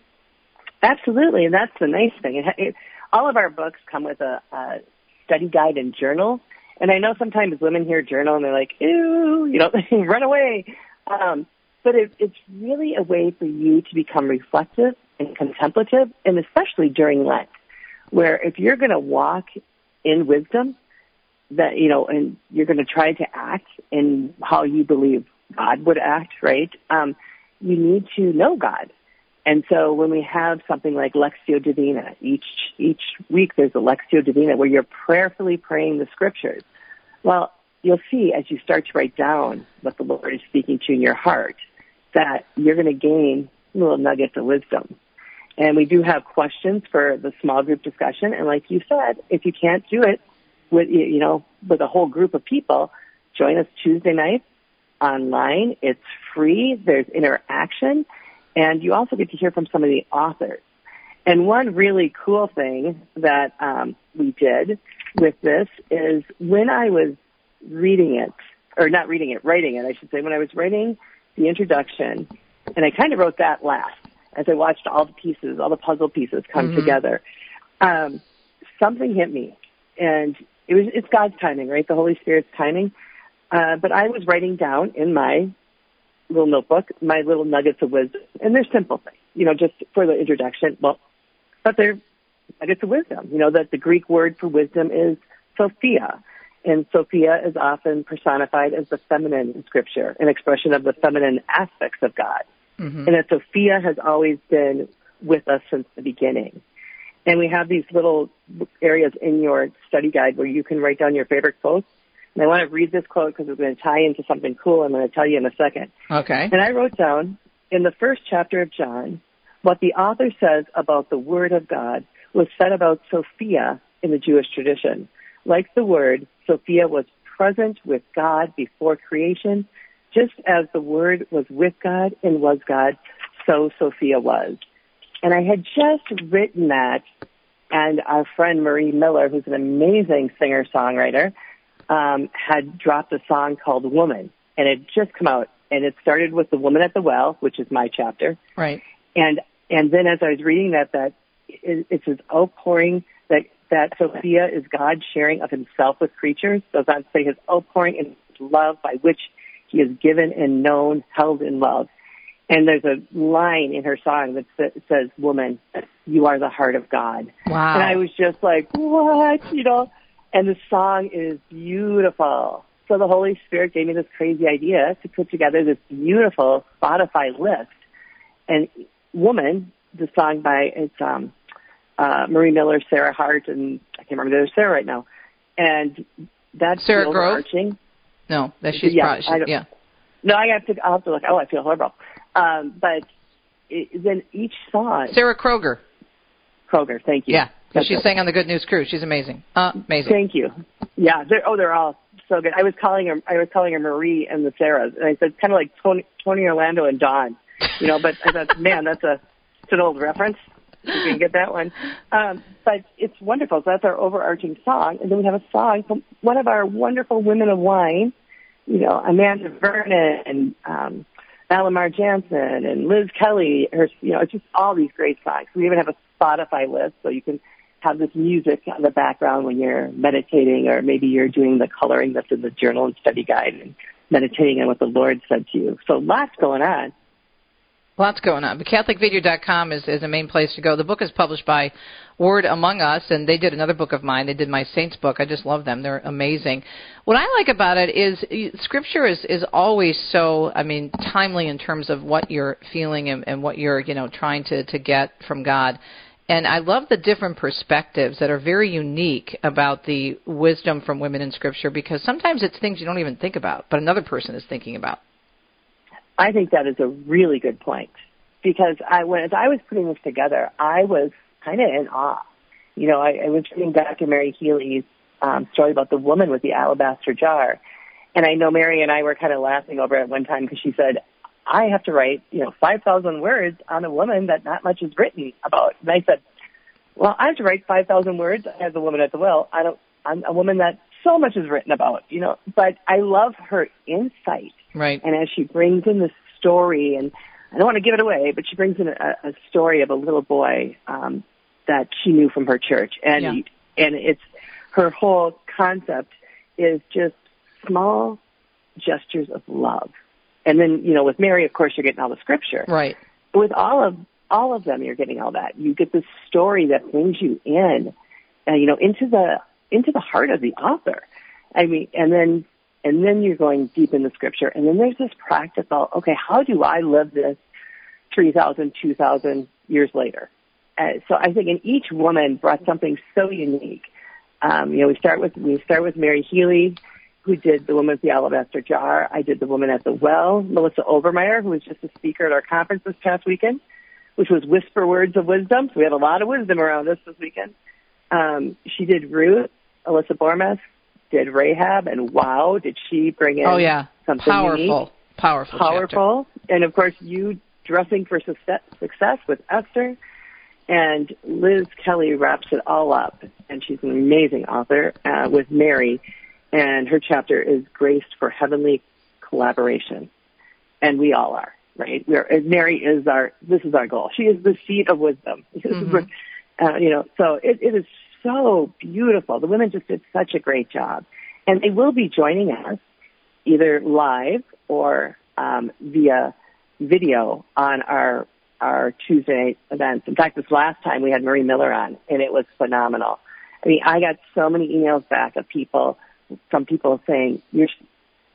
Speaker 16: Absolutely, and that's the nice thing. It, it, all of our books come with a, a study guide and journal. And I know sometimes women hear journal and they're like, "Ew," you know, run away. Um, but it, it's really a way for you to become reflective and contemplative, and especially during Lent, where if you're going to walk in wisdom, that you know, and you're going to try to act in how you believe God would act, right? Um, you need to know God. And so when we have something like Lectio Divina, each each week there's a Lectio Divina where you're prayerfully praying the scriptures. Well, you'll see as you start to write down what the Lord is speaking to you in your heart that you're going to gain little nuggets of wisdom. And we do have questions for the small group discussion. And like you said, if you can't do it with you know with a whole group of people, join us Tuesday nights online. It's free. There's interaction. And you also get to hear from some of the authors. And one really cool thing that um, we did with this is when I was reading it, or not reading it, writing it, I should say, when I was writing the introduction, and I kind of wrote that last as I watched all the pieces, all the puzzle pieces come
Speaker 2: Mhm.
Speaker 16: together. Um, something hit me, and it was it's God's timing, right? The Holy Spirit's timing. Uh, but I was writing down in my little notebook my little nuggets of wisdom, and they're simple things, you know, just for the introduction. Well, but they're nuggets of wisdom. You know that the Greek word for wisdom is Sophia, and Sophia is often personified as the feminine in Scripture, an expression of the feminine aspects of God
Speaker 2: Mm-hmm.
Speaker 16: and that Sophia has always been with us since the beginning. And we have these little areas in your study guide where you can write down your favorite quotes. And I want to read this quote because it's going to tie into something cool I'm going to tell you in a second.
Speaker 2: Okay.
Speaker 16: And I wrote down in the first chapter of John what the author says about the Word of God was said about Sophia in the Jewish tradition. Like the Word, Sophia was present with God before creation, just as the Word was with God and was God, so Sophia was. And I had just written that, and our friend Marie Miller, who's an amazing singer-songwriter, um, had dropped a song called Woman, and it just come out, and it started with the woman at the well, which is my chapter.
Speaker 2: Right.
Speaker 16: And and then as I was reading that, that it, it's his outpouring that that Sophia is God sharing of Himself with creatures. Goes on to say his outpouring in love by which He is given and known, held in love. And there's a line in her song that says, "Woman, you are the heart of God."
Speaker 2: Wow.
Speaker 16: And I was just like, "What?" You know. And the song is beautiful. So the Holy Spirit gave me this crazy idea to put together this beautiful Spotify list. And Woman, the song by it's um uh Marie Miller, Sarah Hart, and I can't remember the other Sarah right now. And that's
Speaker 2: Sarah Grove? No, that she's
Speaker 16: yeah,
Speaker 2: probably
Speaker 16: I
Speaker 2: yeah.
Speaker 16: No, I have to. I'll have to look. Oh, I feel horrible. Um, but it, then each song.
Speaker 2: Sarah Kroger.
Speaker 16: Kroger, thank you.
Speaker 2: Yeah, 'cause
Speaker 16: That's
Speaker 2: she's sang on the Good News Cruise. She's amazing. Uh, amazing.
Speaker 16: Thank you. Yeah. They're, oh, they're all so good. I was calling her. I was calling her Marie and the Sarahs, and I said kind of like Tony, Tony Orlando and Dawn, you know. But I thought, man, that's a it's an old reference. You can get that one. Um, but it's wonderful. So that's our overarching song, and then we have a song from one of our wonderful women of wine. You know, Amanda Vernon and um, Alamar Jansen and Liz Kelly. Her, you know, it's just all these great songs. We even have a Spotify list, so you can have this music on the background when you're meditating, or maybe you're doing the coloring that's in the journal and study guide and meditating on what the Lord said to you. So lots going on.
Speaker 2: Lots going on. But CatholicVineyard.com is, is the main place to go. The book is published by Word Among Us, and they did another book of mine. They did my Saints book. I just love them. They're amazing. What I like about it is Scripture is, is always so, I mean, timely in terms of what you're feeling and, and what you're, you know, trying to, to get from God. And I love the different perspectives that are very unique about the wisdom from women in Scripture because sometimes it's things you don't even think about, but another person is thinking about.
Speaker 16: I think that is a really good point because I, when as I was putting this together, I was kind of in awe. You know, I, I was reading Dr. Mary Healy's um, story about the woman with the alabaster jar, and I know Mary and I were kind of laughing over it one time because she said, "I have to write, you know, five thousand words on a woman that not much is written about." And I said, "Well, I have to write five thousand words as a woman at the well. I don't. I'm a woman that so much is written about, you know. But I love her insight."
Speaker 2: Right.
Speaker 16: And as she brings in the story, and I don't want to give it away, but she brings in a, a story of a little boy um, that she knew from her church, and
Speaker 2: Yeah.
Speaker 16: and it's her whole concept is just small gestures of love. And then you know, with Mary, of course, you're getting all the scripture.
Speaker 2: Right.
Speaker 16: With all of all of them, you're getting all that. You get this story that brings you in, uh, you know, into the into the heart of the author. I mean, and then and then you're going deep in the scripture, and then there's this practical. Okay, how do I live this 3,000, 2,000 years later? Uh, so I think in each woman brought something so unique. Um, you know, we start with we start with Mary Healy, who did the woman at the alabaster jar. I did the woman at the well. Melissa Overmyer, who was just a speaker at our conference this past weekend, which was whisper words of wisdom. So we had a lot of wisdom around us this weekend. Um, she did Ruth. Alyssa Bormes did Rahab, and wow, did she bring in
Speaker 2: Oh yeah,
Speaker 16: something
Speaker 2: powerful,
Speaker 16: unique,
Speaker 2: powerful, chapter.
Speaker 16: powerful, and of course you dressing for success, success with Esther, and Liz Kelly wraps it all up, and she's an amazing author uh, with Mary, and her chapter is graced for heavenly collaboration, and we all are right. We are. and Mary is our. This is our goal. She is the seat of wisdom.
Speaker 2: Mhm.
Speaker 16: uh, you know, so it, it is so beautiful. The women just did such a great job, and they will be joining us either live or um, via video on our our Tuesday events. In fact, this last time we had Marie Miller on, and it was phenomenal. I mean, I got so many emails back of people from people saying you're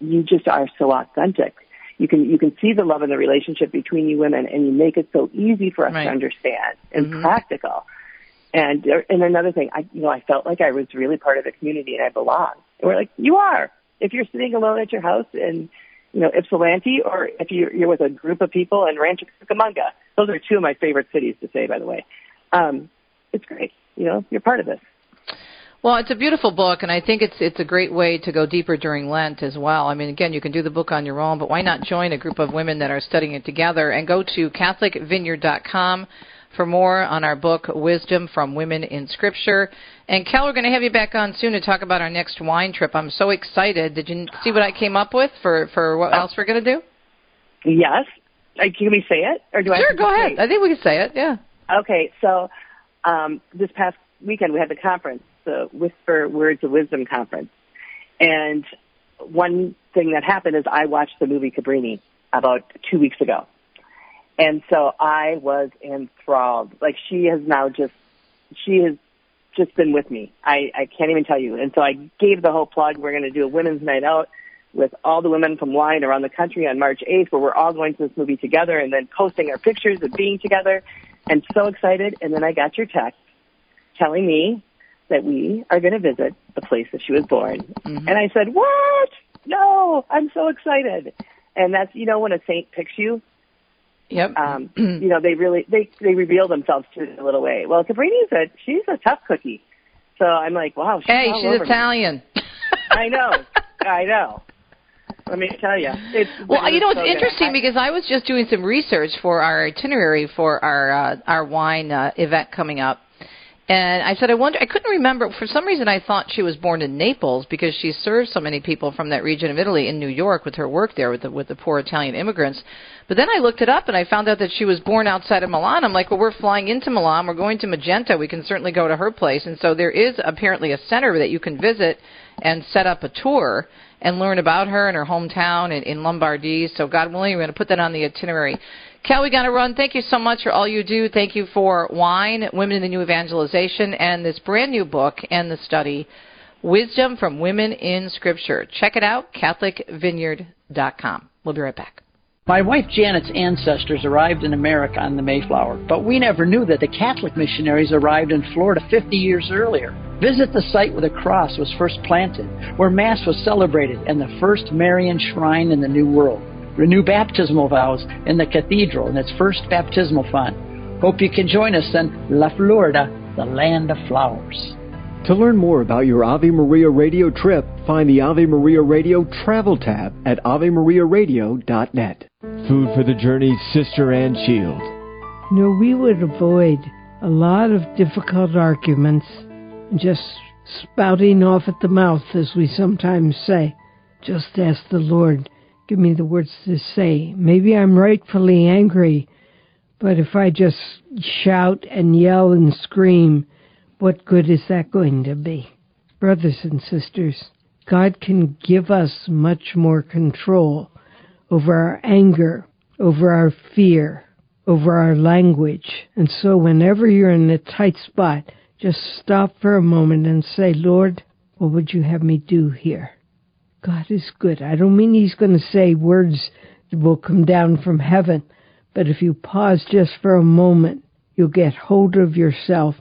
Speaker 16: you just are so authentic. You can you can see the love and the relationship between you women, and you make it so easy for us
Speaker 2: Right.
Speaker 16: to understand and
Speaker 2: Mhm.
Speaker 16: practical. And and another thing, I you know I felt like I was really part of the community and I belong. And we're like, you are. If you're sitting alone at your house in you know Ypsilanti, or if you're, you're with a group of people in Rancho Cucamonga, those are two of my favorite cities to say, by the way. Um, it's great. You know, you're part of this.
Speaker 2: Well, it's a beautiful book, and I think it's it's a great way to go deeper during Lent as well. I mean, again, you can do the book on your own, but why not join a group of women that are studying it together and go to CatholicVineyard.com for more on our book, Wisdom from Women in Scripture. And Kel, we're going to have you back on soon to talk about our next wine trip. I'm so excited. Did you see what I came up with for for what else we're going to do?
Speaker 16: Yes. Uh, Can we say it, or do I?
Speaker 2: Sure,
Speaker 16: to
Speaker 2: go ahead.
Speaker 16: wait?
Speaker 2: I think we can say it. Yeah.
Speaker 16: Okay, so um, this past weekend we had the conference, the Whisper Words of Wisdom conference, and one thing that happened is I watched the movie Cabrini about two weeks ago, and so I was enthralled. Like she has now just, she has just been with me. I, I can't even tell you. And so I gave the whole plug. We're going to do a women's night out with all the women from wine around the country on March 8th, where we're all going to this movie together and then posting our pictures of being together. And so excited. And then I got your text telling me that we are going to visit the place that she was born. Mm-hmm. And I said, what? No, I'm so excited. And that's, you know, when a saint picks you,
Speaker 2: Yep.
Speaker 16: um, you know, they really, they, they reveal themselves to in a little way. Well, Cabrini's a, she's a tough cookie. So I'm like, wow, she's
Speaker 2: Hey, she's
Speaker 16: me.
Speaker 2: Italian.
Speaker 16: I know. I know. Let me tell you. It's,
Speaker 2: Well, you know,
Speaker 16: was
Speaker 2: it's
Speaker 16: so
Speaker 2: interesting
Speaker 16: I-
Speaker 2: because I was just doing some research for our itinerary for our uh, our wine uh, event coming up, and I said I wonder. I couldn't remember for some reason. I thought she was born in Naples because she served so many people from that region of Italy in New York with her work there with the with the poor Italian immigrants. But then I looked it up and I found out that she was born outside of Milan. I'm like, well, we're flying into Milan. We're going to Magenta. We can certainly go to her place. And so there is apparently a center that you can visit and set up a tour and learn about her and her hometown in, in Lombardy. So God willing, we're going to put that on the itinerary. Cal, we got to run. Thank you so much for all you do. Thank you for Wine, Women in the New Evangelization, and this brand new book and the study, Wisdom from Women in Scripture. Check it out, CatholicVineyard.com. We'll be right back.
Speaker 17: My wife Janet's ancestors arrived in America on the Mayflower, but we never knew that the Catholic missionaries arrived in Florida 50 years earlier. Visit the site where the cross was first planted, where Mass was celebrated, and the first Marian shrine in the New World. Renew baptismal vows in the cathedral in its first baptismal font. Hope you can join us in La Florida, the land of flowers.
Speaker 12: To learn more about your Ave Maria radio trip, find the Ave Maria Radio travel tab at AveMariaRadio.net.
Speaker 18: Food for the Journey, Sister Ann Shields.
Speaker 19: No, we would avoid a lot of difficult arguments, and just spouting off at the mouth, as we sometimes say. Just ask the Lord, give me the words to say. Maybe I'm rightfully angry, but if I just shout and yell and scream, what good is that going to be? Brothers and sisters, God can give us much more control over our anger, over our fear, over our language. And so whenever you're in a tight spot, just stop for a moment and say, Lord, what would you have me do here? God is good. I don't mean he's going to say words that will come down from heaven, but if you pause just for a moment, you'll get hold of yourself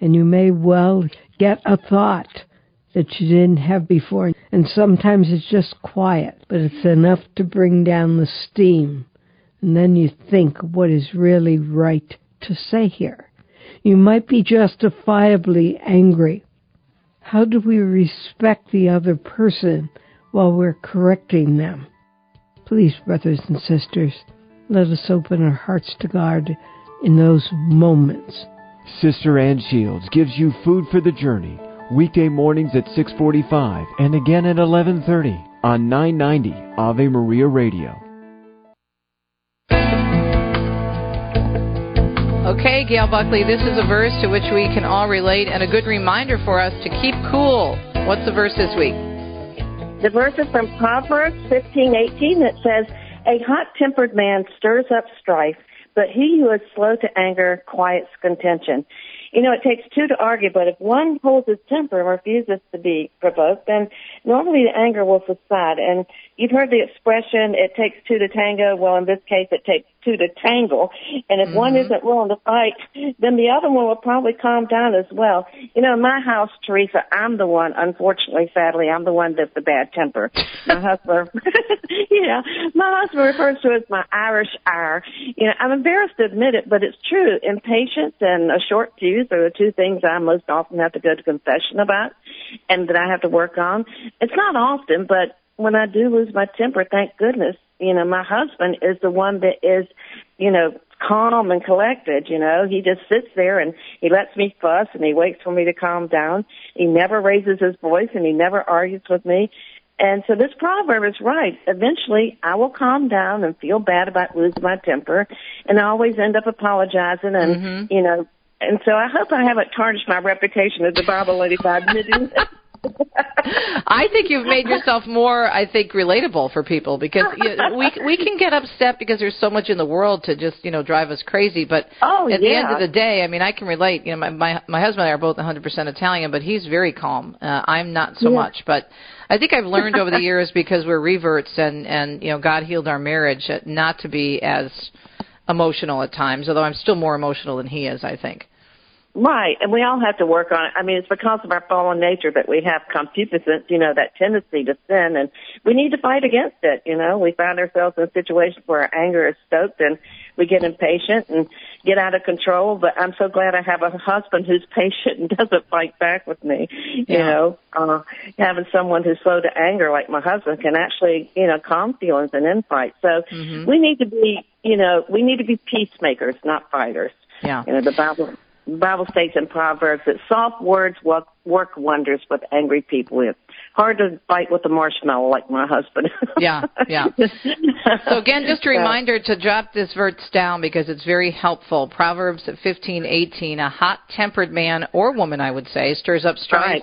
Speaker 19: and you may well get a thought that you didn't have before. And sometimes it's just quiet, but it's enough to bring down the steam. And then you think what is really right to say here. You might be justifiably angry. How do we respect the other person while we're correcting them? Please, brothers and sisters, let us open our hearts to God in those moments.
Speaker 18: Sister Ann Shields gives you food for the journey weekday mornings at 6:45 and again at 11:30 on 990 Ave Maria Radio.
Speaker 2: Okay, Gail Buckley, this is a verse to which we can all relate and a good reminder for us to keep cool. What's the verse this week?
Speaker 20: The verse is from Proverbs 15:18 that says, "A hot-tempered man stirs up strife, but he who is slow to anger quiets contention." You know, it takes two to argue, but if one holds his temper and refuses to be provoked, then normally the anger will subside. And you've heard the expression, it takes two to tango. Well, in this case, it takes two to tangle. And if one mm-hmm. isn't willing to fight, then the other one will probably calm down as well. You know, in my house, Teresa, I'm the one, unfortunately, sadly, I'm the one that's the bad temper. My husband, yeah, my husband refers to it as my Irish ire. You know, I'm embarrassed to admit it, but it's true. Impatience and a short fuse are the two things I most often have to go to confession about and that I have to work on. It's not often, but when I do lose my temper, thank goodness, you know, my husband is the one that is, you know, calm and collected, you know. He just sits there and he lets me fuss and he waits for me to calm down. He never raises his voice and he never argues with me. And so this proverb is right. Eventually, I will calm down and feel bad about losing my temper, and I always end up apologizing and,
Speaker 2: Mm-hmm.
Speaker 20: you know, and so I hope I haven't tarnished my reputation as a Bible lady by admitting.
Speaker 2: I think you've made yourself more, I think, relatable for people because you we we can get upset because there's so much in the world to just you know drive us crazy. But
Speaker 20: Oh,
Speaker 2: at the end of the day, I mean, I can relate. You know, my my, my husband and I are both 100% Italian, but he's very calm. Uh, I'm not so
Speaker 20: Yeah.
Speaker 2: much, but. I think I've learned over the years because we're reverts and and you know God healed our marriage uh, not to be as emotional at times. Although I'm still more emotional than he is, I think.
Speaker 20: Right, and we all have to work on it. I mean, it's because of our fallen nature that we have concupiscence, you know, that tendency to sin, and we need to fight against it. You know, we find ourselves in situations where our anger is stoked, and we get impatient and get out of control. But I'm so glad I have a husband who's patient and doesn't fight back with me. You
Speaker 2: Yeah.
Speaker 20: know, uh, having someone who's slow to anger like my husband can actually, you know, calm feelings and in fight. So
Speaker 2: Mhm.
Speaker 20: we need to be, you know, we need to be peacemakers, not fighters.
Speaker 2: Yeah.
Speaker 20: You know, the Bible Bible states in Proverbs that soft words work, work wonders with angry people. It's hard to fight with a marshmallow like my husband.
Speaker 2: Yeah, yeah. So again, just a reminder to drop this verse down because it's very helpful. Proverbs 15:18, a hot-tempered man or woman, I would say, stirs up strife.
Speaker 20: Right.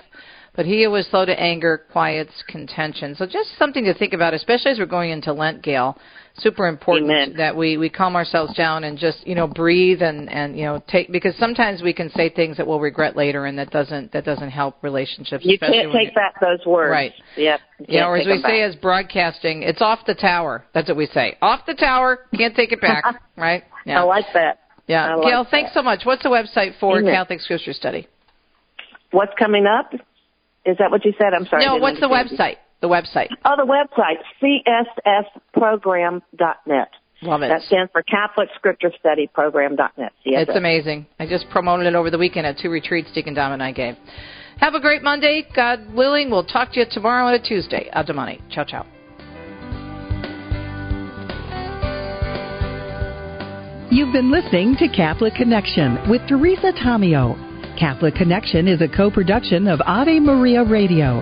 Speaker 2: But he who is slow to anger quiets contention. So just something to think about, especially as we're going into Lent, Gail. Super important that we we calm ourselves down and just you know breathe and and you know take because sometimes we can say things that we'll regret later and that doesn't that doesn't help relationships.
Speaker 20: you can't take back those words.
Speaker 2: Right.
Speaker 20: Yep.
Speaker 2: you know, or as we say
Speaker 20: back.
Speaker 2: as broadcasting, it's off the tower. That's what we say. Off the tower, can't take it back, right? Yeah.
Speaker 20: I like that.
Speaker 2: Yeah.
Speaker 20: I like
Speaker 2: Gail,
Speaker 20: that.
Speaker 2: thanks so much. What's the website for
Speaker 20: Amen.
Speaker 2: Catholic Scripture Study?
Speaker 20: What's coming up? Is that what you said? I'm sorry.
Speaker 2: No, what's the
Speaker 20: website? you.
Speaker 2: Website? The website.
Speaker 20: Oh, the website, cssprogram.net.
Speaker 2: Love it.
Speaker 20: That stands for Catholic Scripture Study Program.net.
Speaker 2: It's amazing. I just promoted it over the weekend at two retreats Deacon Dom and I gave. Have a great Monday. God willing, we'll talk to you tomorrow on a Tuesday. A domani. Ciao, ciao.
Speaker 1: You've been listening to Catholic Connection with Teresa Tomeo. Catholic Connection is a co-production of Ave Maria Radio